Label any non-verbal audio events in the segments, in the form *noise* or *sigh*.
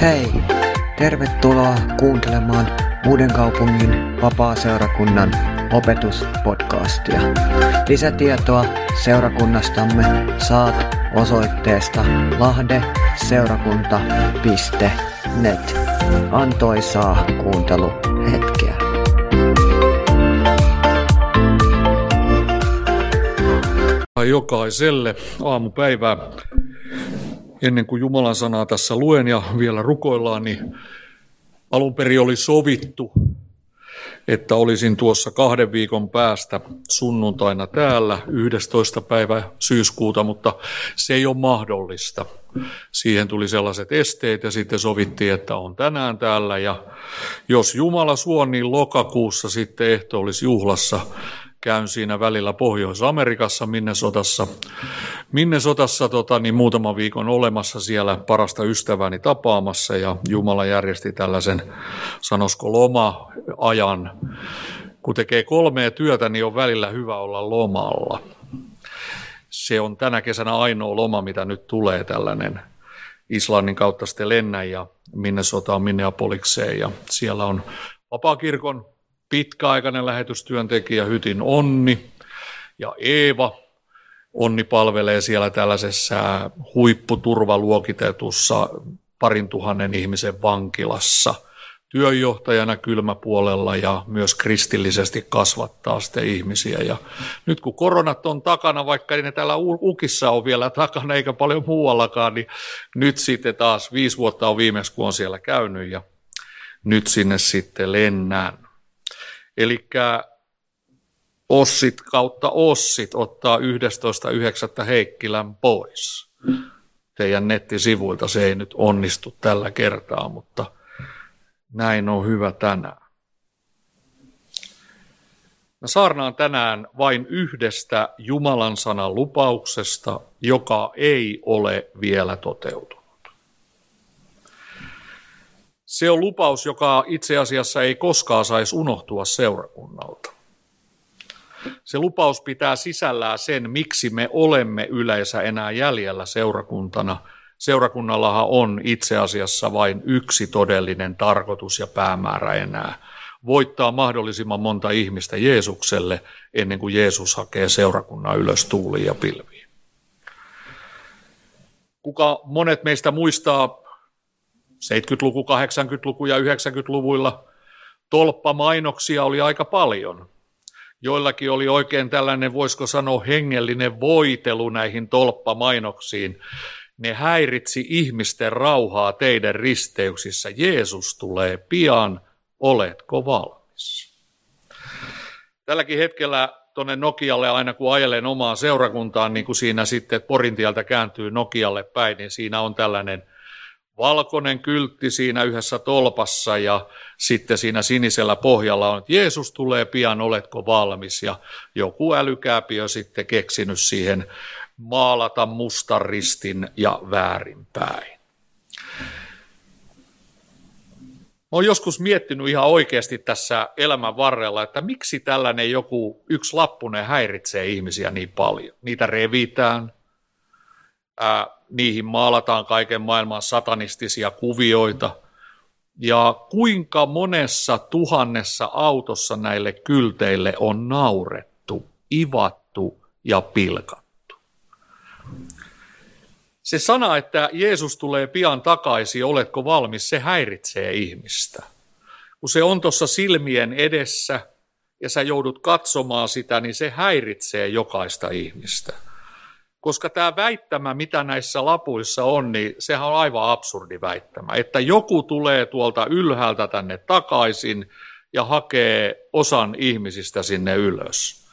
Hei! Tervetuloa kuuntelemaan Uuden kaupungin vapaa-seurakunnan opetuspodcastia. Lisätietoa seurakunnastamme saat osoitteesta lahdeseurakunta.net. Antoisaa kuunteluhetkeä. jokaiselle aamupäivää. Ennen kuin Jumalan sanaa tässä luen ja vielä rukoillaan, niin alun perin oli sovittu, että olisin tuossa kahden viikon päästä sunnuntaina täällä 11. päivä syyskuuta, mutta se ei ole mahdollista. Siihen tuli sellaiset esteet ja sitten sovittiin, että on tänään täällä ja jos Jumala suo, niin lokakuussa sitten ehto olisi juhlassa käyn siinä välillä Pohjois-Amerikassa, Minnesotassa, Minnesotassa tota, niin muutama viikon olemassa siellä parasta ystäväni tapaamassa ja Jumala järjesti tällaisen, sanosko loma-ajan. Kun tekee kolmea työtä, niin on välillä hyvä olla lomalla. Se on tänä kesänä ainoa loma, mitä nyt tulee tällainen Islannin kautta sitten lennän ja Minnesotaan Minneapolikseen ja siellä on vapaakirkon pitkäaikainen lähetystyöntekijä Hytin Onni ja Eeva. Onni palvelee siellä tällaisessa huipputurvaluokitetussa parin tuhannen ihmisen vankilassa työjohtajana kylmäpuolella ja myös kristillisesti kasvattaa sitten ihmisiä. Ja nyt kun koronat on takana, vaikka ne täällä Ukissa on vielä takana eikä paljon muuallakaan, niin nyt sitten taas viisi vuotta on viimeksi, kun on siellä käynyt ja nyt sinne sitten lennään. Eli Ossit kautta Ossit ottaa 11.9. Heikkilän pois. Teidän nettisivuilta se ei nyt onnistu tällä kertaa, mutta näin on hyvä tänään. Mä saarnaan tänään vain yhdestä Jumalan sanan lupauksesta, joka ei ole vielä toteutunut. Se on lupaus, joka itse asiassa ei koskaan saisi unohtua seurakunnalta. Se lupaus pitää sisällään sen, miksi me olemme yleensä enää jäljellä seurakuntana. Seurakunnallahan on itse asiassa vain yksi todellinen tarkoitus ja päämäärä enää. Voittaa mahdollisimman monta ihmistä Jeesukselle ennen kuin Jeesus hakee seurakunnan ylös tuuliin ja pilviin. Kuka monet meistä muistaa 70-luku, 80-luku ja 90-luvuilla tolppamainoksia oli aika paljon. Joillakin oli oikein tällainen, voisiko sanoa, hengellinen voitelu näihin tolppamainoksiin. Ne häiritsi ihmisten rauhaa teidän risteyksissä. Jeesus tulee pian, oletko valmis? Tälläkin hetkellä tuonne Nokialle aina kun ajelen omaan seurakuntaan, niin kuin siinä sitten Porintieltä kääntyy Nokialle päin, niin siinä on tällainen – valkoinen kyltti siinä yhdessä tolpassa ja sitten siinä sinisellä pohjalla on, että Jeesus tulee pian, oletko valmis? Ja joku älykääpi on sitten keksinyt siihen maalata mustan ristin ja väärinpäin. Olen joskus miettinyt ihan oikeasti tässä elämän varrella, että miksi tällainen joku yksi lappunen häiritsee ihmisiä niin paljon. Niitä revitään, ää, niihin maalataan kaiken maailman satanistisia kuvioita. Ja kuinka monessa tuhannessa autossa näille kylteille on naurettu, ivattu ja pilkattu. Se sana, että Jeesus tulee pian takaisin, oletko valmis, se häiritsee ihmistä. Kun se on tuossa silmien edessä ja sä joudut katsomaan sitä, niin se häiritsee jokaista ihmistä. Koska tämä väittämä, mitä näissä lapuissa on, niin sehän on aivan absurdi väittämä. Että joku tulee tuolta ylhäältä tänne takaisin ja hakee osan ihmisistä sinne ylös.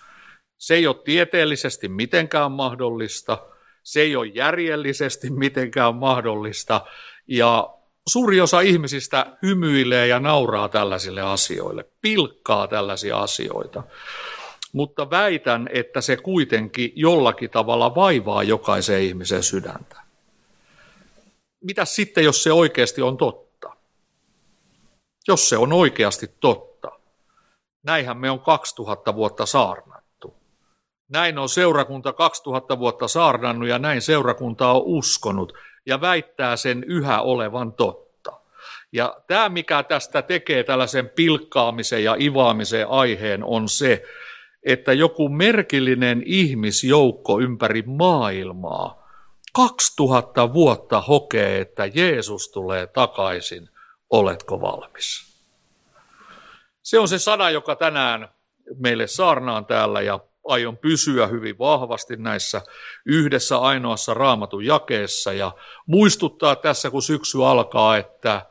Se ei ole tieteellisesti mitenkään mahdollista, se ei ole järjellisesti mitenkään mahdollista ja suuri osa ihmisistä hymyilee ja nauraa tällaisille asioille, pilkkaa tällaisia asioita mutta väitän, että se kuitenkin jollakin tavalla vaivaa jokaisen ihmisen sydäntä. Mitä sitten, jos se oikeasti on totta? Jos se on oikeasti totta, näinhän me on 2000 vuotta saarnattu. Näin on seurakunta 2000 vuotta saarnannut ja näin seurakunta on uskonut ja väittää sen yhä olevan totta. Ja tämä, mikä tästä tekee tällaisen pilkkaamisen ja ivaamisen aiheen, on se, että joku merkillinen ihmisjoukko ympäri maailmaa 2000 vuotta hokee, että Jeesus tulee takaisin, oletko valmis? Se on se sana, joka tänään meille saarnaan täällä ja aion pysyä hyvin vahvasti näissä yhdessä ainoassa raamatun jakeessa ja muistuttaa tässä, kun syksy alkaa, että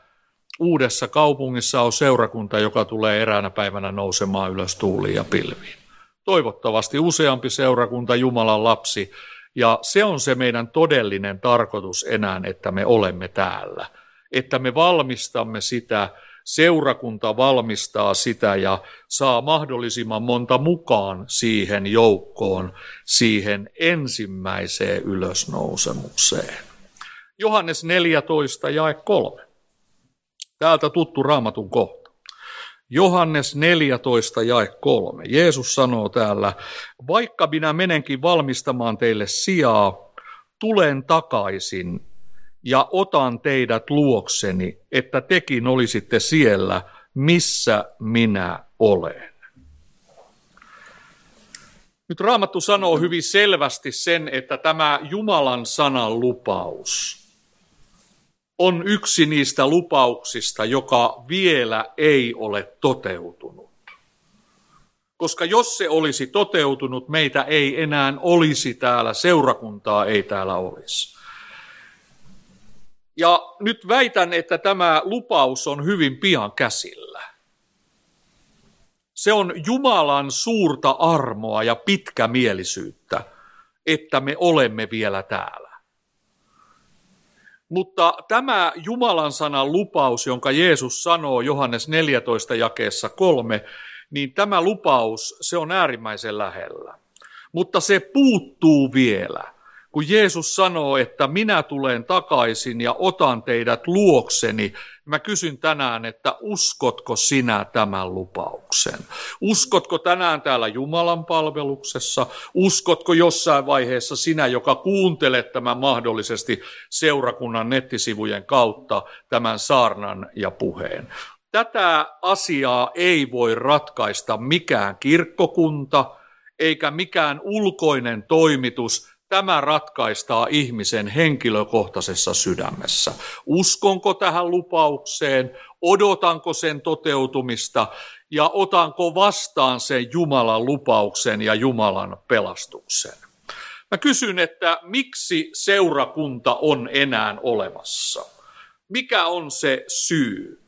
uudessa kaupungissa on seurakunta, joka tulee eräänä päivänä nousemaan ylös tuuliin ja pilviin. Toivottavasti useampi seurakunta Jumalan lapsi, ja se on se meidän todellinen tarkoitus enää, että me olemme täällä. Että me valmistamme sitä, seurakunta valmistaa sitä ja saa mahdollisimman monta mukaan siihen joukkoon, siihen ensimmäiseen ylösnousemukseen. Johannes 14 jae 3. Täältä tuttu raamatun kohta. Johannes 14 jae 3. Jeesus sanoo täällä, vaikka minä menenkin valmistamaan teille sijaa, tulen takaisin ja otan teidät luokseni, että tekin olisitte siellä, missä minä olen. Nyt Raamattu sanoo hyvin selvästi sen, että tämä Jumalan sanan lupaus on yksi niistä lupauksista, joka vielä ei ole toteutunut. Koska jos se olisi toteutunut, meitä ei enää olisi täällä, seurakuntaa ei täällä olisi. Ja nyt väitän, että tämä lupaus on hyvin pian käsillä. Se on Jumalan suurta armoa ja pitkämielisyyttä, että me olemme vielä täällä. Mutta tämä Jumalan sanan lupaus, jonka Jeesus sanoo Johannes 14 jakeessa kolme, niin tämä lupaus, se on äärimmäisen lähellä. Mutta se puuttuu vielä kun Jeesus sanoo, että minä tulen takaisin ja otan teidät luokseni, mä kysyn tänään, että uskotko sinä tämän lupauksen? Uskotko tänään täällä Jumalan palveluksessa? Uskotko jossain vaiheessa sinä, joka kuuntelet tämän mahdollisesti seurakunnan nettisivujen kautta tämän saarnan ja puheen? Tätä asiaa ei voi ratkaista mikään kirkkokunta, eikä mikään ulkoinen toimitus, tämä ratkaistaa ihmisen henkilökohtaisessa sydämessä. Uskonko tähän lupaukseen, odotanko sen toteutumista ja otanko vastaan sen Jumalan lupauksen ja Jumalan pelastuksen. Mä kysyn, että miksi seurakunta on enää olemassa? Mikä on se syy?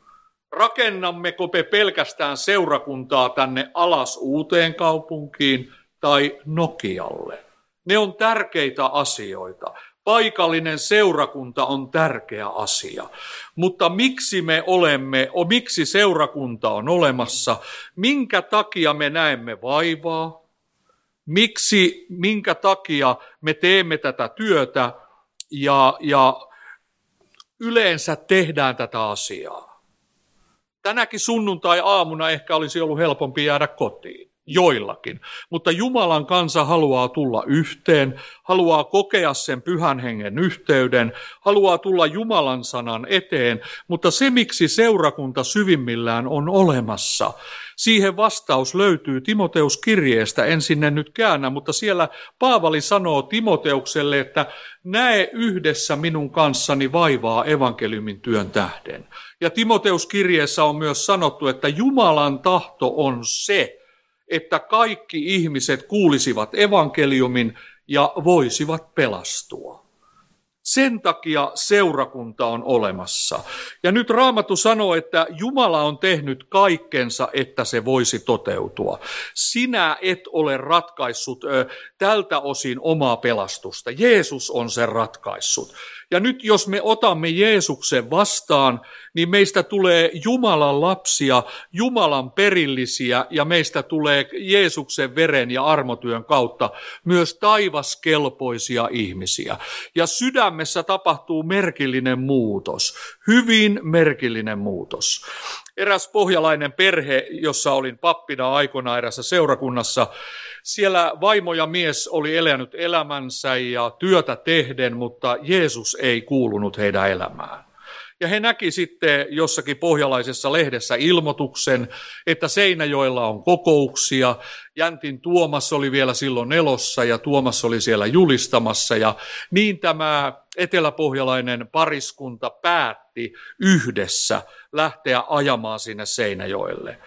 Rakennammeko me pelkästään seurakuntaa tänne alas uuteen kaupunkiin tai Nokialle? Ne on tärkeitä asioita. Paikallinen seurakunta on tärkeä asia. Mutta miksi me olemme, miksi seurakunta on olemassa, minkä takia me näemme vaivaa, miksi, minkä takia me teemme tätä työtä ja, ja yleensä tehdään tätä asiaa. Tänäkin sunnuntai-aamuna ehkä olisi ollut helpompi jäädä kotiin joillakin. Mutta Jumalan kansa haluaa tulla yhteen, haluaa kokea sen pyhän hengen yhteyden, haluaa tulla Jumalan sanan eteen, mutta se miksi seurakunta syvimmillään on olemassa, siihen vastaus löytyy Timoteus kirjeestä, en sinne nyt käännä, mutta siellä Paavali sanoo Timoteukselle, että näe yhdessä minun kanssani vaivaa evankeliumin työn tähden. Ja Timoteus kirjeessä on myös sanottu, että Jumalan tahto on se, että kaikki ihmiset kuulisivat evankeliumin ja voisivat pelastua. Sen takia seurakunta on olemassa. Ja nyt Raamattu sanoo, että Jumala on tehnyt kaikkensa, että se voisi toteutua. Sinä et ole ratkaissut ö, tältä osin omaa pelastusta. Jeesus on sen ratkaissut. Ja nyt jos me otamme Jeesuksen vastaan, niin meistä tulee Jumalan lapsia, Jumalan perillisiä ja meistä tulee Jeesuksen veren ja armotyön kautta myös taivaskelpoisia ihmisiä. Ja sydämessä tapahtuu merkillinen muutos, hyvin merkillinen muutos. Eräs pohjalainen perhe, jossa olin pappina aikoina erässä seurakunnassa, siellä vaimo ja mies oli elänyt elämänsä ja työtä tehden, mutta Jeesus ei kuulunut heidän elämään. Ja he näki sitten jossakin pohjalaisessa lehdessä ilmoituksen, että Seinäjoella on kokouksia. Jäntin Tuomas oli vielä silloin elossa ja Tuomas oli siellä julistamassa. Ja niin tämä eteläpohjalainen pariskunta päätti yhdessä lähteä ajamaan sinne Seinäjoelle.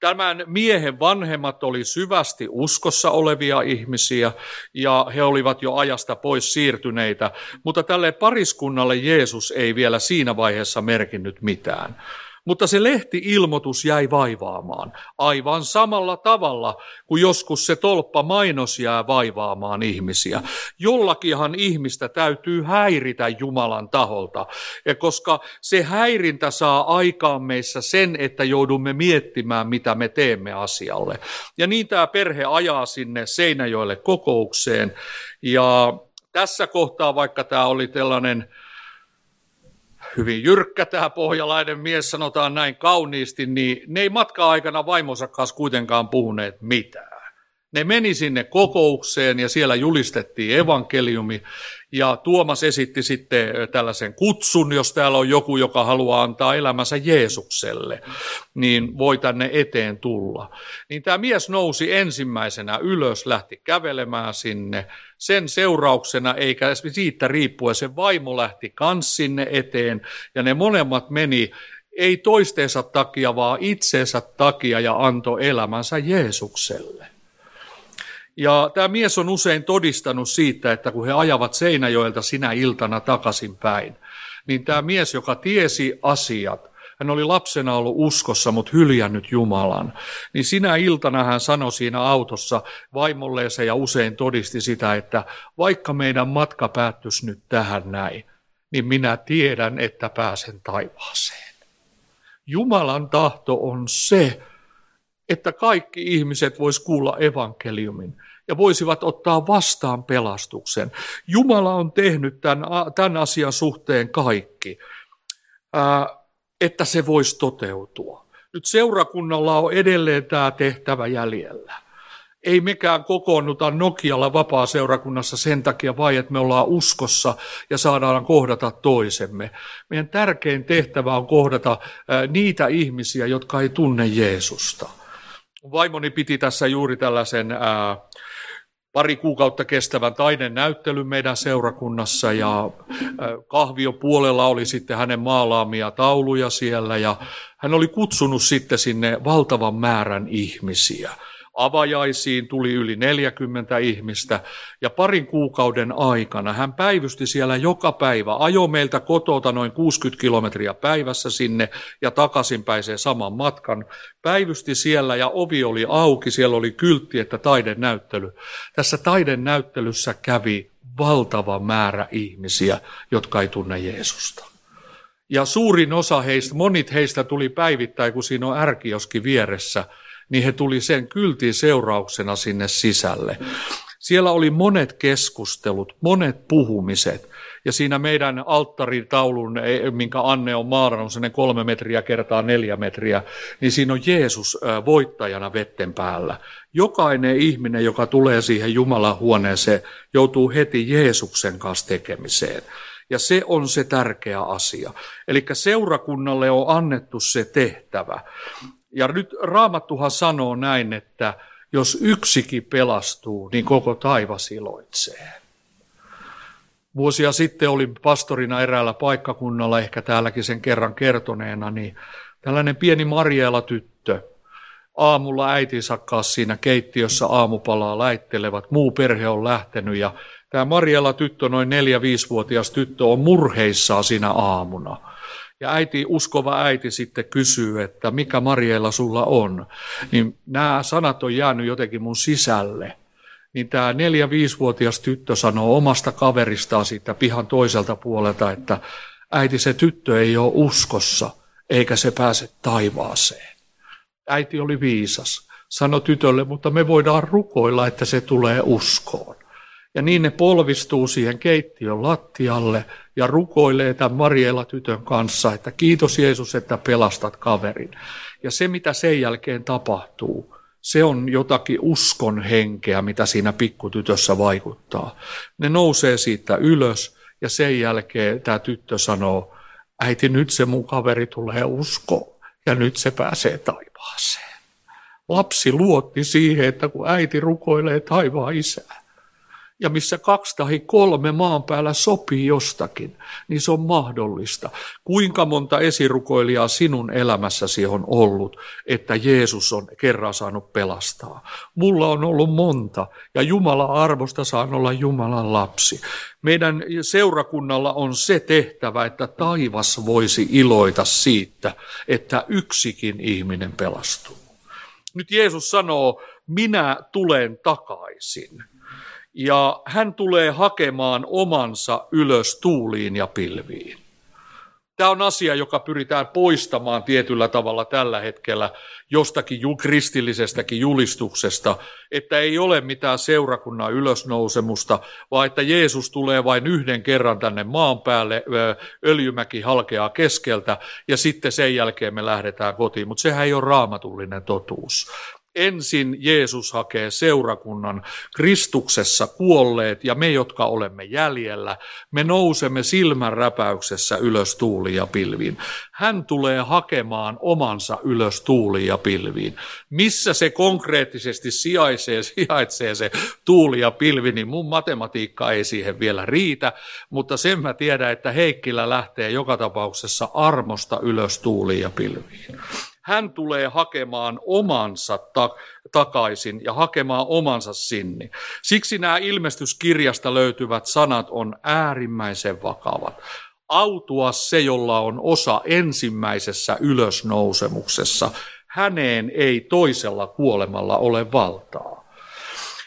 Tämän miehen vanhemmat oli syvästi uskossa olevia ihmisiä ja he olivat jo ajasta pois siirtyneitä, mutta tälle pariskunnalle Jeesus ei vielä siinä vaiheessa merkinnyt mitään. Mutta se lehti-ilmoitus jäi vaivaamaan aivan samalla tavalla kuin joskus se tolppa mainos jää vaivaamaan ihmisiä. Jollakinhan ihmistä täytyy häiritä Jumalan taholta, ja koska se häirintä saa aikaan meissä sen, että joudumme miettimään, mitä me teemme asialle. Ja niin tämä perhe ajaa sinne Seinäjoelle kokoukseen, ja tässä kohtaa, vaikka tämä oli tällainen hyvin jyrkkä tämä pohjalainen mies, sanotaan näin kauniisti, niin ne ei matka-aikana vaimonsa kanssa kuitenkaan puhuneet mitään. Ne meni sinne kokoukseen ja siellä julistettiin evankeliumi ja Tuomas esitti sitten tällaisen kutsun, jos täällä on joku, joka haluaa antaa elämänsä Jeesukselle, niin voi tänne eteen tulla. Niin tämä mies nousi ensimmäisenä ylös, lähti kävelemään sinne. Sen seurauksena, eikä siitä riippuen, se vaimo lähti kans sinne eteen ja ne molemmat meni ei toistensa takia, vaan itseensä takia ja antoi elämänsä Jeesukselle. Ja tämä mies on usein todistanut siitä, että kun he ajavat Seinäjoelta sinä iltana takaisin päin, niin tämä mies, joka tiesi asiat, hän oli lapsena ollut uskossa, mutta hyljännyt Jumalan. Niin sinä iltana hän sanoi siinä autossa vaimolleensa ja usein todisti sitä, että vaikka meidän matka päättyisi nyt tähän näin, niin minä tiedän, että pääsen taivaaseen. Jumalan tahto on se, että kaikki ihmiset vois kuulla evankeliumin ja voisivat ottaa vastaan pelastuksen. Jumala on tehnyt tämän, tämän asian suhteen kaikki, että se voisi toteutua. Nyt seurakunnalla on edelleen tämä tehtävä jäljellä. Ei mekään kokoonnuta Nokialla vapaa-seurakunnassa sen takia vai, että me ollaan uskossa ja saadaan kohdata toisemme. Meidän tärkein tehtävä on kohdata niitä ihmisiä, jotka ei tunne Jeesusta. Vaimoni piti tässä juuri tällaisen ää, pari kuukautta kestävän näyttelyn meidän seurakunnassa ja kahviopuolella oli sitten hänen maalaamia tauluja siellä ja hän oli kutsunut sitten sinne valtavan määrän ihmisiä avajaisiin tuli yli 40 ihmistä ja parin kuukauden aikana hän päivysti siellä joka päivä, ajo meiltä kotota noin 60 kilometriä päivässä sinne ja takaisinpäiseen saman matkan. Päivysti siellä ja ovi oli auki, siellä oli kyltti, että taidenäyttely. Tässä taidenäyttelyssä kävi valtava määrä ihmisiä, jotka ei tunne Jeesusta. Ja suurin osa heistä, monit heistä tuli päivittäin, kun siinä on ärkioski vieressä – niin he tuli sen kyltin seurauksena sinne sisälle. Siellä oli monet keskustelut, monet puhumiset. Ja siinä meidän alttaritaulun, e, minkä Anne on maalannut, sen kolme metriä kertaa neljä metriä, niin siinä on Jeesus voittajana vetten päällä. Jokainen ihminen, joka tulee siihen Jumalan huoneeseen, joutuu heti Jeesuksen kanssa tekemiseen. Ja se on se tärkeä asia. Eli seurakunnalle on annettu se tehtävä. Ja nyt Raamattuhan sanoo näin, että jos yksikin pelastuu, niin koko taivas iloitsee. Vuosia sitten olin pastorina eräällä paikkakunnalla, ehkä täälläkin sen kerran kertoneena, niin tällainen pieni Mariela tyttö. Aamulla äitinsä kanssa siinä keittiössä aamupalaa läittelevat, muu perhe on lähtenyt ja tämä Mariela tyttö, noin 4-5-vuotias tyttö, on murheissaan siinä aamuna. Ja äiti, uskova äiti sitten kysyy, että mikä Mariella sulla on. Niin nämä sanat on jäänyt jotenkin mun sisälle. Niin tämä neljä viisivuotias tyttö sanoo omasta kaveristaan siitä pihan toiselta puolelta, että äiti se tyttö ei ole uskossa, eikä se pääse taivaaseen. Äiti oli viisas, sanoi tytölle, mutta me voidaan rukoilla, että se tulee uskoon. Ja niin ne polvistuu siihen keittiön lattialle ja rukoilee tämän Mariela tytön kanssa, että kiitos Jeesus, että pelastat kaverin. Ja se, mitä sen jälkeen tapahtuu, se on jotakin uskon henkeä, mitä siinä pikkutytössä vaikuttaa. Ne nousee siitä ylös ja sen jälkeen tämä tyttö sanoo, äiti nyt se mun kaveri tulee uskoon ja nyt se pääsee taivaaseen. Lapsi luotti siihen, että kun äiti rukoilee taivaan isää, ja missä kaksi tai kolme maan päällä sopii jostakin, niin se on mahdollista. Kuinka monta esirukoilijaa sinun elämässäsi on ollut, että Jeesus on kerran saanut pelastaa? Mulla on ollut monta, ja Jumalan arvosta saan olla Jumalan lapsi. Meidän seurakunnalla on se tehtävä, että taivas voisi iloita siitä, että yksikin ihminen pelastuu. Nyt Jeesus sanoo, minä tulen takaisin ja hän tulee hakemaan omansa ylös tuuliin ja pilviin. Tämä on asia, joka pyritään poistamaan tietyllä tavalla tällä hetkellä jostakin kristillisestäkin julistuksesta, että ei ole mitään seurakunnan ylösnousemusta, vaan että Jeesus tulee vain yhden kerran tänne maan päälle, öljymäki halkeaa keskeltä ja sitten sen jälkeen me lähdetään kotiin. Mutta sehän ei ole raamatullinen totuus ensin Jeesus hakee seurakunnan Kristuksessa kuolleet ja me, jotka olemme jäljellä, me nousemme silmänräpäyksessä ylös tuuliin ja pilviin. Hän tulee hakemaan omansa ylös tuuliin ja pilviin. Missä se konkreettisesti sijaitsee, *laughs* sijaitsee se tuuli ja pilvi, niin mun matematiikka ei siihen vielä riitä, mutta sen mä tiedän, että Heikkilä lähtee joka tapauksessa armosta ylös tuuliin ja pilviin hän tulee hakemaan omansa ta- takaisin ja hakemaan omansa sinne. Siksi nämä ilmestyskirjasta löytyvät sanat on äärimmäisen vakavat. Autua se, jolla on osa ensimmäisessä ylösnousemuksessa. Häneen ei toisella kuolemalla ole valtaa.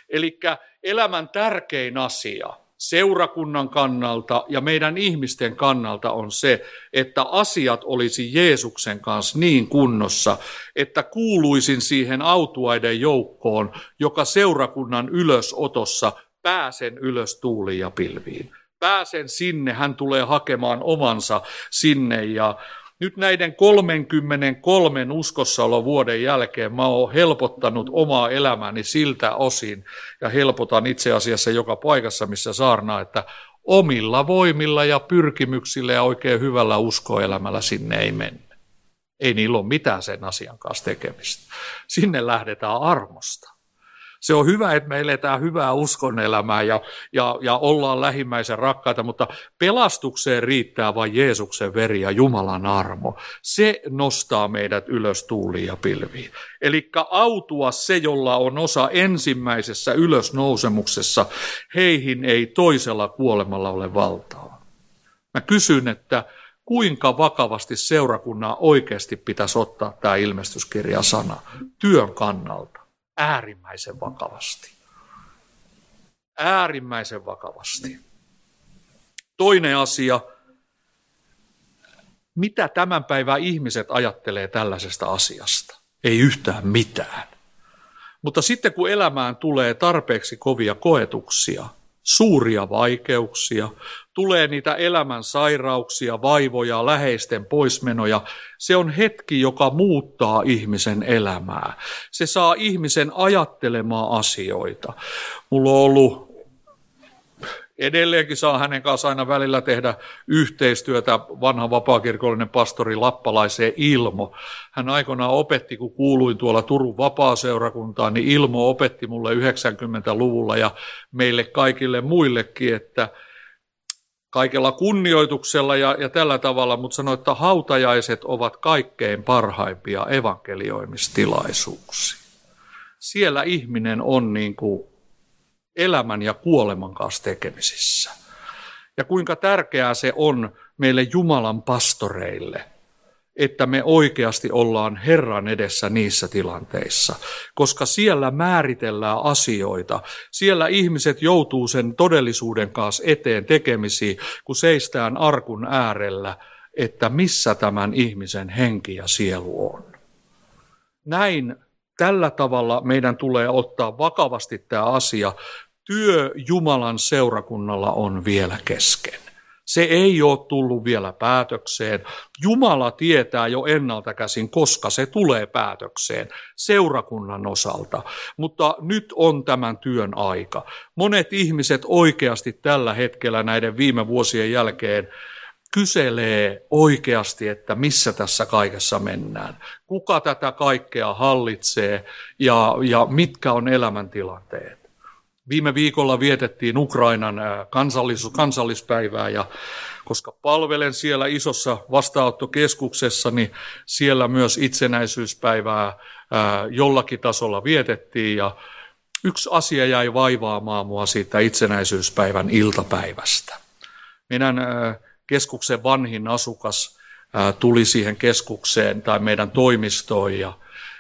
Eli elämän tärkein asia seurakunnan kannalta ja meidän ihmisten kannalta on se, että asiat olisi Jeesuksen kanssa niin kunnossa, että kuuluisin siihen autuaiden joukkoon, joka seurakunnan ylösotossa pääsen ylös tuuliin ja pilviin. Pääsen sinne, hän tulee hakemaan omansa sinne ja nyt näiden 33 vuoden jälkeen mä oon helpottanut omaa elämääni siltä osin ja helpotan itse asiassa joka paikassa, missä saarnaa, että omilla voimilla ja pyrkimyksillä ja oikein hyvällä uskoelämällä sinne ei mennä. Ei niillä ole mitään sen asian kanssa tekemistä. Sinne lähdetään armosta. Se on hyvä, että me eletään hyvää uskonelämää ja, ja, ja ollaan lähimmäisen rakkaita, mutta pelastukseen riittää vain Jeesuksen veri ja Jumalan armo. Se nostaa meidät ylös tuuliin ja pilviin. Eli autua se, jolla on osa ensimmäisessä ylösnousemuksessa, heihin ei toisella kuolemalla ole valtaa. Mä kysyn, että kuinka vakavasti seurakunnan oikeasti pitäisi ottaa tämä ilmestyskirja sana työn kannalta äärimmäisen vakavasti. Äärimmäisen vakavasti. Toinen asia, mitä tämän päivän ihmiset ajattelee tällaisesta asiasta? Ei yhtään mitään. Mutta sitten kun elämään tulee tarpeeksi kovia koetuksia, suuria vaikeuksia, tulee niitä elämän sairauksia, vaivoja, läheisten poismenoja. Se on hetki, joka muuttaa ihmisen elämää. Se saa ihmisen ajattelemaan asioita. Mulla on ollut Edelleenkin saa hänen kanssaan aina välillä tehdä yhteistyötä vanha vapaakirkollinen pastori Lappalaiseen Ilmo. Hän aikoinaan opetti, kun kuuluin tuolla Turun vapaaseurakuntaan, niin Ilmo opetti mulle 90-luvulla ja meille kaikille muillekin, että kaikella kunnioituksella ja, ja tällä tavalla, mutta sanoi, että hautajaiset ovat kaikkein parhaimpia evankelioimistilaisuuksia. Siellä ihminen on niin kuin elämän ja kuoleman kanssa tekemisissä. Ja kuinka tärkeää se on meille Jumalan pastoreille, että me oikeasti ollaan Herran edessä niissä tilanteissa, koska siellä määritellään asioita. Siellä ihmiset joutuu sen todellisuuden kanssa eteen tekemisiin, kun seistään arkun äärellä, että missä tämän ihmisen henki ja sielu on. Näin tällä tavalla meidän tulee ottaa vakavasti tämä asia, työ Jumalan seurakunnalla on vielä kesken. Se ei ole tullut vielä päätökseen. Jumala tietää jo ennalta käsin, koska se tulee päätökseen seurakunnan osalta. Mutta nyt on tämän työn aika. Monet ihmiset oikeasti tällä hetkellä näiden viime vuosien jälkeen kyselee oikeasti, että missä tässä kaikessa mennään. Kuka tätä kaikkea hallitsee ja, ja mitkä on elämäntilanteet. Viime viikolla vietettiin Ukrainan kansallis, kansallispäivää ja koska palvelen siellä isossa vastaanottokeskuksessa, niin siellä myös itsenäisyyspäivää jollakin tasolla vietettiin ja yksi asia jäi vaivaamaan mua siitä itsenäisyyspäivän iltapäivästä. Meidän keskuksen vanhin asukas tuli siihen keskukseen tai meidän toimistoon ja,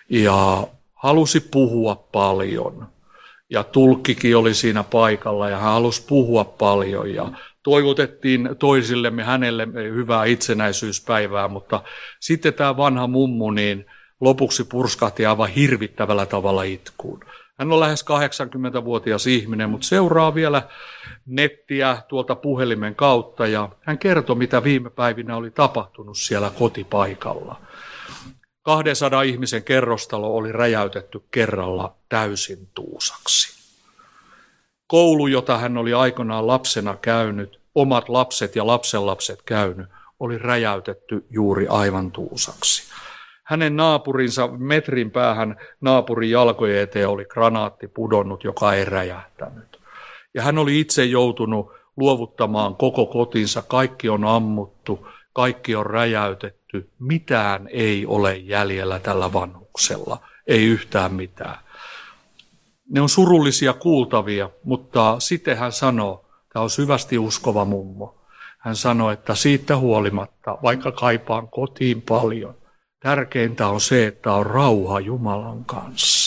ja halusi puhua paljon. Ja tulkkikin oli siinä paikalla ja hän halusi puhua paljon ja toivotettiin toisillemme hänelle hyvää itsenäisyyspäivää, mutta sitten tämä vanha mummu niin lopuksi purskahti aivan hirvittävällä tavalla itkuun. Hän on lähes 80-vuotias ihminen, mutta seuraa vielä nettiä tuolta puhelimen kautta ja hän kertoi, mitä viime päivinä oli tapahtunut siellä kotipaikalla. 200 ihmisen kerrostalo oli räjäytetty kerralla täysin tuusaksi. Koulu, jota hän oli aikoinaan lapsena käynyt, omat lapset ja lapsenlapset käynyt, oli räjäytetty juuri aivan tuusaksi. Hänen naapurinsa metrin päähän naapurin jalkojen eteen oli granaatti pudonnut, joka ei räjähtänyt. Ja hän oli itse joutunut luovuttamaan koko kotinsa, kaikki on ammuttu, kaikki on räjäytetty, mitään ei ole jäljellä tällä vanhuksella, ei yhtään mitään. Ne on surullisia kuultavia, mutta sitten hän sanoo, tämä on syvästi uskova mummo, hän sanoi, että siitä huolimatta, vaikka kaipaan kotiin paljon, Tärkeintä on se, että on rauha Jumalan kanssa.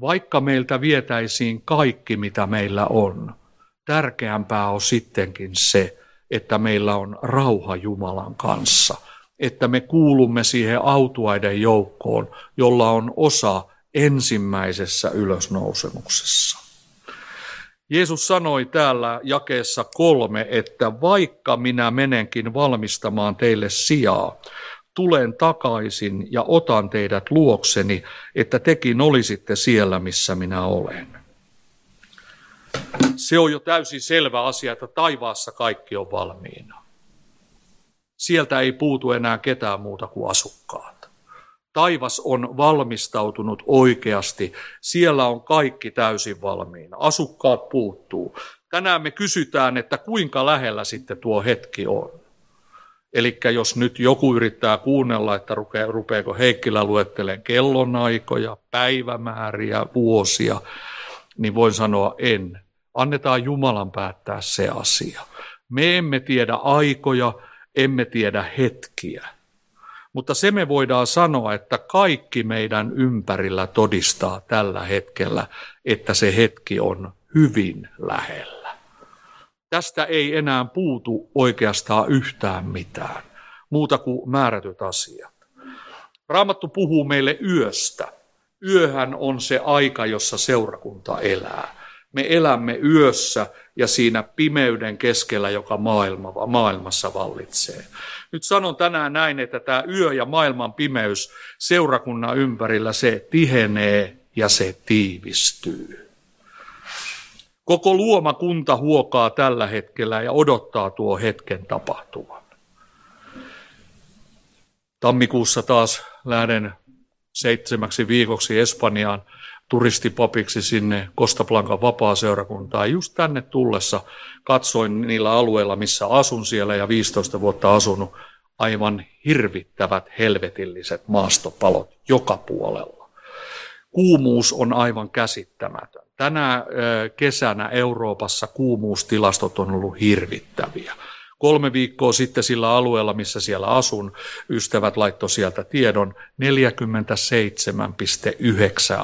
Vaikka meiltä vietäisiin kaikki, mitä meillä on, tärkeämpää on sittenkin se, että meillä on rauha Jumalan kanssa. Että me kuulumme siihen autuaiden joukkoon, jolla on osa ensimmäisessä ylösnousemuksessa. Jeesus sanoi täällä jakeessa kolme, että vaikka minä menenkin valmistamaan teille sijaa, tulen takaisin ja otan teidät luokseni, että tekin olisitte siellä, missä minä olen. Se on jo täysin selvä asia, että taivaassa kaikki on valmiina. Sieltä ei puutu enää ketään muuta kuin asukkaat. Taivas on valmistautunut oikeasti. Siellä on kaikki täysin valmiina. Asukkaat puuttuu. Tänään me kysytään, että kuinka lähellä sitten tuo hetki on. Eli jos nyt joku yrittää kuunnella, että rupeeko Heikkilä luettelemaan kellonaikoja, päivämääriä, vuosia, niin voin sanoa en. Annetaan Jumalan päättää se asia. Me emme tiedä aikoja, emme tiedä hetkiä. Mutta se me voidaan sanoa, että kaikki meidän ympärillä todistaa tällä hetkellä, että se hetki on hyvin lähellä. Tästä ei enää puutu oikeastaan yhtään mitään, muuta kuin määrätyt asiat. Raamattu puhuu meille yöstä. Yöhän on se aika, jossa seurakunta elää. Me elämme yössä ja siinä pimeyden keskellä, joka maailma, maailmassa vallitsee. Nyt sanon tänään näin, että tämä yö ja maailman pimeys seurakunnan ympärillä, se tihenee ja se tiivistyy. Koko luomakunta huokaa tällä hetkellä ja odottaa tuo hetken tapahtuvan. Tammikuussa taas lähden seitsemäksi viikoksi Espanjaan turistipapiksi sinne Kostaplankan vapaa-seurakuntaan. Just tänne tullessa katsoin niillä alueilla, missä asun siellä ja 15 vuotta asunut, aivan hirvittävät helvetilliset maastopalot joka puolella. Kuumuus on aivan käsittämätön tänä kesänä Euroopassa kuumuustilastot on ollut hirvittäviä. Kolme viikkoa sitten sillä alueella, missä siellä asun, ystävät laittoi sieltä tiedon 47,9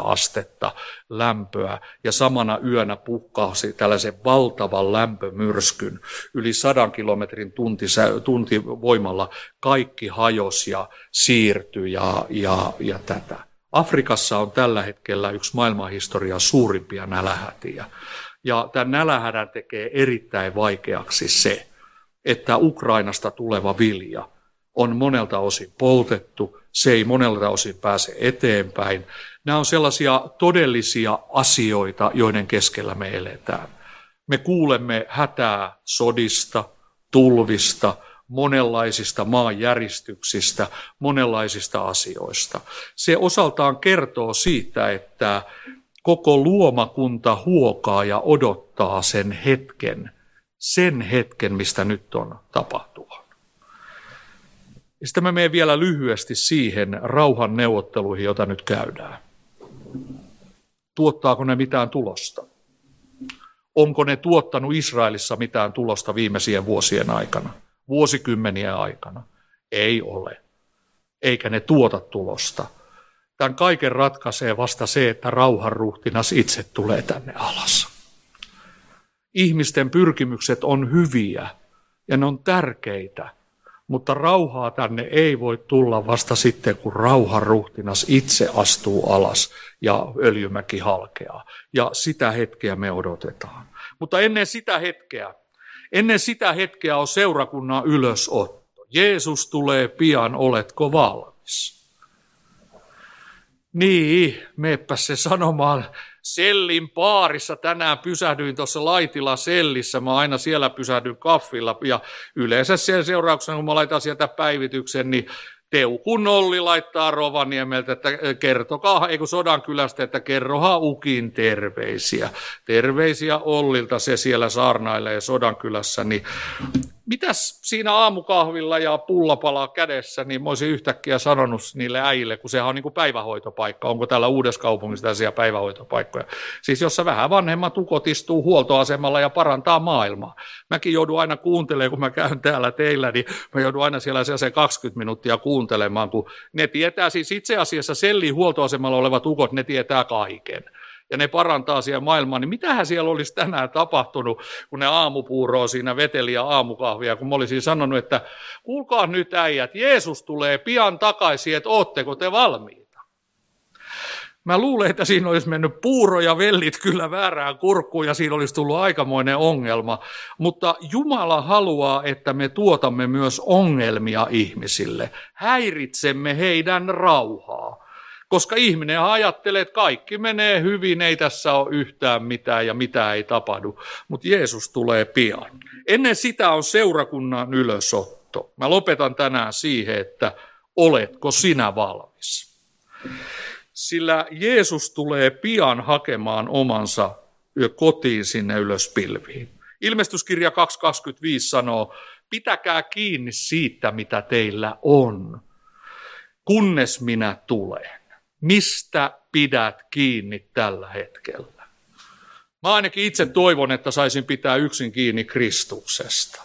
astetta lämpöä ja samana yönä puhkaasi tällaisen valtavan lämpömyrskyn yli 100 kilometrin tunti, tuntivoimalla kaikki hajos ja siirtyi ja, ja, ja tätä. Afrikassa on tällä hetkellä yksi maailmanhistorian suurimpia nälähätiä. Ja tämän nälähädän tekee erittäin vaikeaksi se, että Ukrainasta tuleva vilja on monelta osin poltettu, se ei monelta osin pääse eteenpäin. Nämä on sellaisia todellisia asioita, joiden keskellä me eletään. Me kuulemme hätää sodista, tulvista, monenlaisista maanjäristyksistä, monenlaisista asioista. Se osaltaan kertoo siitä, että koko luomakunta huokaa ja odottaa sen hetken, sen hetken, mistä nyt on tapahtua. sitten mä menen vielä lyhyesti siihen rauhan neuvotteluihin, jota nyt käydään. Tuottaako ne mitään tulosta? Onko ne tuottanut Israelissa mitään tulosta viimeisien vuosien aikana, vuosikymmenien aikana? Ei ole. Eikä ne tuota tulosta. Tämän kaiken ratkaisee vasta se, että rauhanruhtinas itse tulee tänne alas. Ihmisten pyrkimykset on hyviä ja ne on tärkeitä, mutta rauhaa tänne ei voi tulla vasta sitten, kun rauhanruhtinas itse astuu alas ja öljymäki halkeaa. Ja sitä hetkeä me odotetaan. Mutta ennen sitä hetkeä, ennen sitä hetkeä on seurakunnan ylösotto. Jeesus tulee pian, oletko valmis? Niin, meepä se sanomaan sellin paarissa. Tänään pysähdyin tuossa Laitila sellissä. Mä aina siellä pysähdyn kaffilla ja yleensä sen seurauksena, kun mä laitan sieltä päivityksen, niin Teukun Olli laittaa Rovaniemeltä, että kertokaa, eikö kylästä, että kerroha Ukin terveisiä. Terveisiä Ollilta se siellä saarnailee kylässä, niin mitäs siinä aamukahvilla ja pullapala kädessä, niin mä olisin yhtäkkiä sanonut niille äijille, kun sehän on niin kuin päivähoitopaikka, onko täällä uudessa kaupungissa tällaisia päivähoitopaikkoja. Siis jossa vähän vanhemmat ukot istuu huoltoasemalla ja parantaa maailmaa. Mäkin joudun aina kuuntelemaan, kun mä käyn täällä teillä, niin mä joudun aina siellä se 20 minuuttia kuuntelemaan, kun ne tietää siis itse asiassa selliin huoltoasemalla olevat ukot, ne tietää kaiken ja ne parantaa siellä maailmaa, niin mitähän siellä olisi tänään tapahtunut, kun ne aamupuuroa siinä veteli ja aamukahvia, kun mä olisin sanonut, että kuulkaa nyt äijät, Jeesus tulee pian takaisin, että ootteko te valmiita? Mä luulen, että siinä olisi mennyt puuro ja vellit kyllä väärään kurkkuun ja siinä olisi tullut aikamoinen ongelma. Mutta Jumala haluaa, että me tuotamme myös ongelmia ihmisille. Häiritsemme heidän rauhaa. Koska ihminen ajattelee, että kaikki menee hyvin, ei tässä ole yhtään mitään ja mitä ei tapahdu. Mutta Jeesus tulee pian. Ennen sitä on seurakunnan ylösotto. Mä lopetan tänään siihen, että oletko sinä valmis? Sillä Jeesus tulee pian hakemaan omansa kotiin sinne ylös pilviin. Ilmestyskirja 2.25 sanoo, pitäkää kiinni siitä, mitä teillä on, kunnes minä tulen. Mistä pidät kiinni tällä hetkellä? Mä ainakin itse toivon, että saisin pitää yksin kiinni Kristuksesta.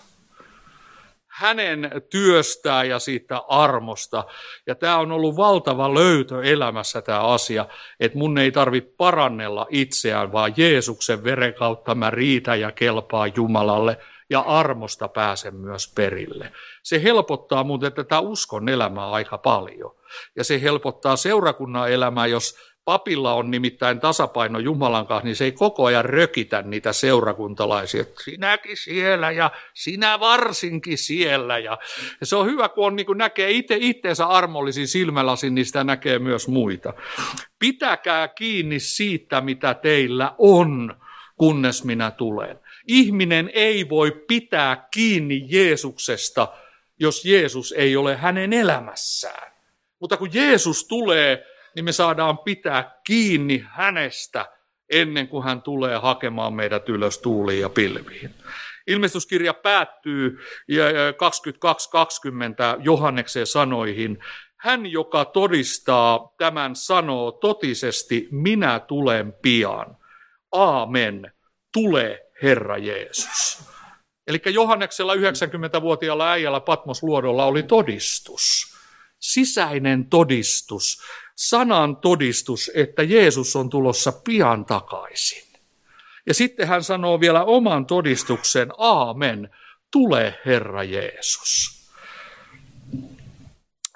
Hänen työstään ja siitä armosta. Ja tämä on ollut valtava löytö elämässä tämä asia, että mun ei tarvi parannella itseään, vaan Jeesuksen veren kautta mä riitä ja kelpaa Jumalalle ja armosta pääsen myös perille. Se helpottaa muuten tätä uskon elämää aika paljon. Ja se helpottaa seurakunnan elämää, jos papilla on nimittäin tasapaino Jumalan kanssa, niin se ei koko ajan rökitä niitä seurakuntalaisia. Sinäkin siellä ja sinä varsinkin siellä. Ja, se on hyvä, kun on, niin kun näkee itse itteensä armollisin silmälasin, niin sitä näkee myös muita. Pitäkää kiinni siitä, mitä teillä on, kunnes minä tulen. Ihminen ei voi pitää kiinni Jeesuksesta, jos Jeesus ei ole hänen elämässään. Mutta kun Jeesus tulee, niin me saadaan pitää kiinni hänestä ennen kuin hän tulee hakemaan meidät ylös tuuliin ja pilviin. Ilmestyskirja päättyy 22.20 Johanneksen sanoihin. Hän, joka todistaa tämän, sanoo totisesti, minä tulen pian. Aamen. Tule, Herra Jeesus. Eli Johanneksella 90-vuotiaalla äijällä Patmosluodolla oli todistus sisäinen todistus, sanan todistus, että Jeesus on tulossa pian takaisin. Ja sitten hän sanoo vielä oman todistuksen, aamen, tule Herra Jeesus.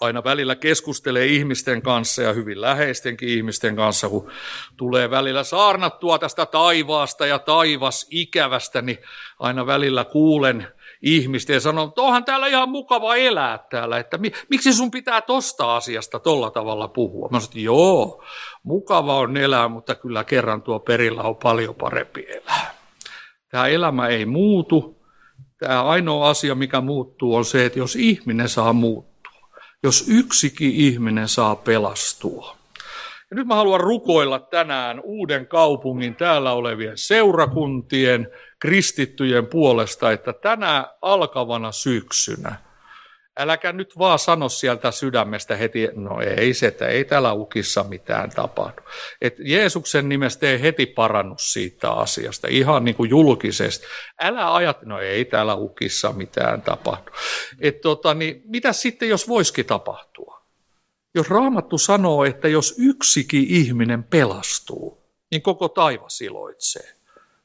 Aina välillä keskustelee ihmisten kanssa ja hyvin läheistenkin ihmisten kanssa, kun tulee välillä saarnattua tästä taivaasta ja taivas ikävästä, niin aina välillä kuulen ihmistä ja sanoo, että onhan täällä ihan mukava elää täällä, että miksi sun pitää tosta asiasta tolla tavalla puhua? Mä sanoin, joo, mukava on elää, mutta kyllä kerran tuo perillä on paljon parempi elää. Tämä elämä ei muutu, Tämä ainoa asia, mikä muuttuu, on se, että jos ihminen saa muuttua, jos yksikin ihminen saa pelastua. Ja nyt mä haluan rukoilla tänään uuden kaupungin täällä olevien seurakuntien, kristittyjen puolesta, että tänä alkavana syksynä – Äläkä nyt vaan sano sieltä sydämestä heti, no ei se, että ei täällä ukissa mitään tapahdu. Et Jeesuksen nimestä ei heti parannus siitä asiasta, ihan niin kuin julkisesti. Älä ajat, no ei täällä ukissa mitään tapahdu. Et tota, niin, mitä sitten, jos voisikin tapahtua? Jos Raamattu sanoo, että jos yksikin ihminen pelastuu, niin koko taivas iloitsee.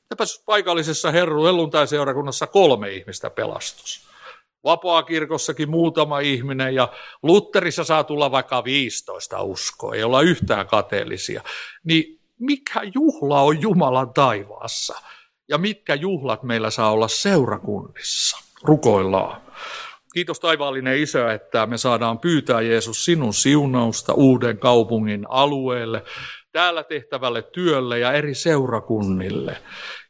Täpäs paikallisessa herru seurakunnassa kolme ihmistä pelastus Vapaakirkossakin muutama ihminen ja Lutterissa saa tulla vaikka 15 uskoa, ei olla yhtään kateellisia. Niin mikä juhla on Jumalan taivaassa? Ja mitkä juhlat meillä saa olla seurakunnissa? Rukoillaan. Kiitos taivaallinen Isä, että me saadaan pyytää Jeesus sinun siunausta uuden kaupungin alueelle, täällä tehtävälle työlle ja eri seurakunnille.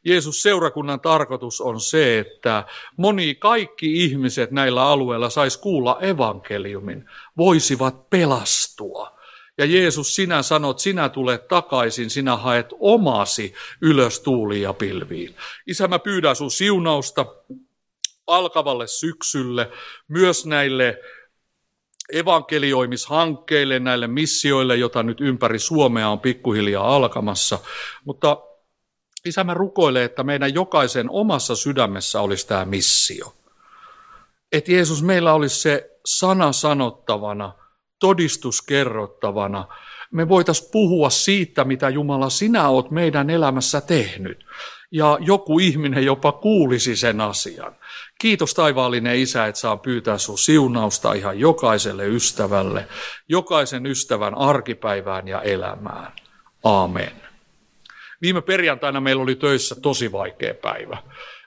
Jeesus seurakunnan tarkoitus on se, että moni kaikki ihmiset näillä alueilla sais kuulla evankeliumin, voisivat pelastua. Ja Jeesus, sinä sanot, sinä tulet takaisin, sinä haet omasi ylös tuuliin ja pilviin. Isä, mä pyydän sun siunausta alkavalle syksylle, myös näille evankelioimishankkeille, näille missioille, joita nyt ympäri Suomea on pikkuhiljaa alkamassa. Mutta Isä, mä rukoilen, että meidän jokaisen omassa sydämessä olisi tämä missio. Että Jeesus, meillä olisi se sana sanottavana, todistus kerrottavana. Me voitaisiin puhua siitä, mitä Jumala sinä oot meidän elämässä tehnyt. Ja joku ihminen jopa kuulisi sen asian. Kiitos taivaallinen Isä, että saa pyytää sun siunausta ihan jokaiselle ystävälle, jokaisen ystävän arkipäivään ja elämään. Amen. Viime perjantaina meillä oli töissä tosi vaikea päivä.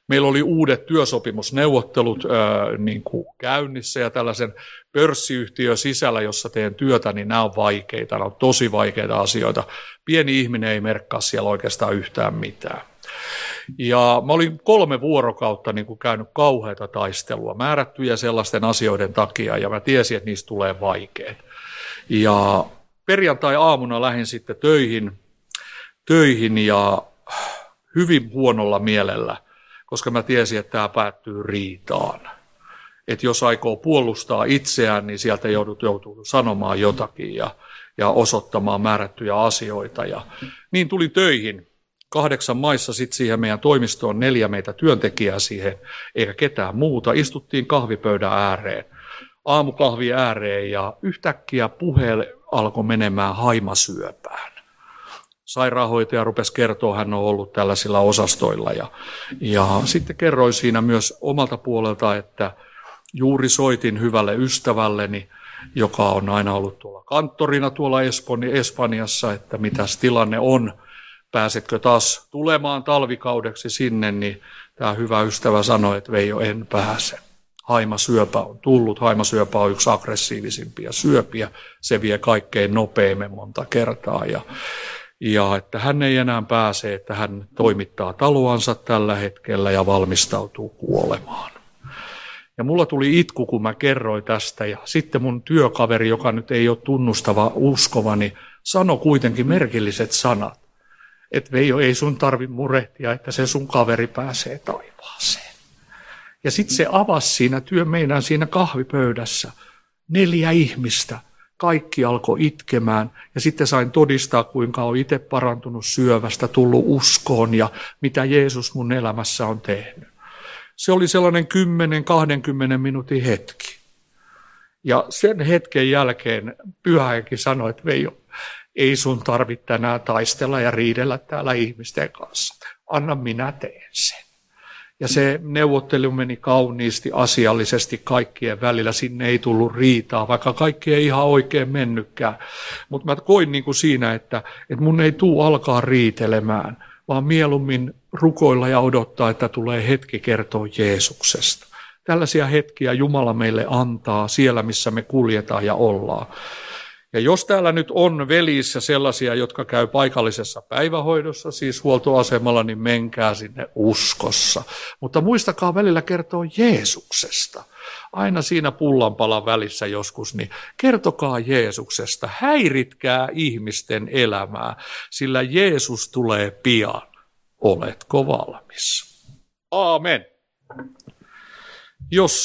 Meillä oli uudet työsopimusneuvottelut ää, niin kuin käynnissä ja tällaisen pörssiyhtiö sisällä, jossa teen työtä, niin nämä on vaikeita, nämä on tosi vaikeita asioita. Pieni ihminen ei merkkaa siellä oikeastaan yhtään mitään. Ja mä olin kolme vuorokautta niin kuin käynyt kauheita taistelua, määrättyjä sellaisten asioiden takia, ja mä tiesin, että niistä tulee vaikeat. Ja perjantai-aamuna lähdin sitten töihin, töihin ja hyvin huonolla mielellä, koska mä tiesin, että tämä päättyy riitaan. Että jos aikoo puolustaa itseään, niin sieltä joudut, joutuu sanomaan jotakin ja, ja osoittamaan määrättyjä asioita. Ja niin tuli töihin. Kahdeksan maissa sitten siihen meidän toimistoon neljä meitä työntekijää siihen, eikä ketään muuta. Istuttiin kahvipöydän ääreen, aamukahvi ääreen ja yhtäkkiä puhe alkoi menemään haimasyöpään sairaanhoitaja rupesi kertoa, hän on ollut tällaisilla osastoilla. Ja, ja sitten kerroin siinä myös omalta puolelta, että juuri soitin hyvälle ystävälleni, joka on aina ollut tuolla kanttorina tuolla Espanjassa, että mitäs tilanne on, pääsetkö taas tulemaan talvikaudeksi sinne, niin tämä hyvä ystävä sanoi, että Veijo en pääse. Haimasyöpä on tullut. Haimasyöpä on yksi aggressiivisimpia syöpiä. Se vie kaikkein nopeimmin monta kertaa. Ja ja että hän ei enää pääse, että hän toimittaa taloansa tällä hetkellä ja valmistautuu kuolemaan. Ja mulla tuli itku, kun mä kerroin tästä, ja sitten mun työkaveri, joka nyt ei ole tunnustava uskova, niin sanoi kuitenkin merkilliset sanat. Että Veijo, ei sun tarvi murehtia, että se sun kaveri pääsee taivaaseen. Ja sitten se avasi siinä työ meidän siinä kahvipöydässä neljä ihmistä, kaikki alkoi itkemään ja sitten sain todistaa, kuinka olen itse parantunut syövästä, tullut uskoon ja mitä Jeesus mun elämässä on tehnyt. Se oli sellainen 10-20 minuutin hetki. Ja sen hetken jälkeen pyhähenki sanoi, että Veijo, ei sun tarvitse tänään taistella ja riidellä täällä ihmisten kanssa. Anna minä teen sen. Ja se neuvottelu meni kauniisti, asiallisesti kaikkien välillä. Sinne ei tullut riitaa, vaikka kaikki ei ihan oikein mennytkään. Mutta mä koin niin kuin siinä, että, että mun ei tuu alkaa riitelemään, vaan mieluummin rukoilla ja odottaa, että tulee hetki kertoa Jeesuksesta. Tällaisia hetkiä Jumala meille antaa siellä, missä me kuljetaan ja ollaan. Ja jos täällä nyt on velissä sellaisia, jotka käy paikallisessa päivähoidossa, siis huoltoasemalla, niin menkää sinne uskossa. Mutta muistakaa välillä kertoa Jeesuksesta. Aina siinä pullanpalan välissä joskus, niin kertokaa Jeesuksesta. Häiritkää ihmisten elämää, sillä Jeesus tulee pian. Oletko valmis? Aamen. Jos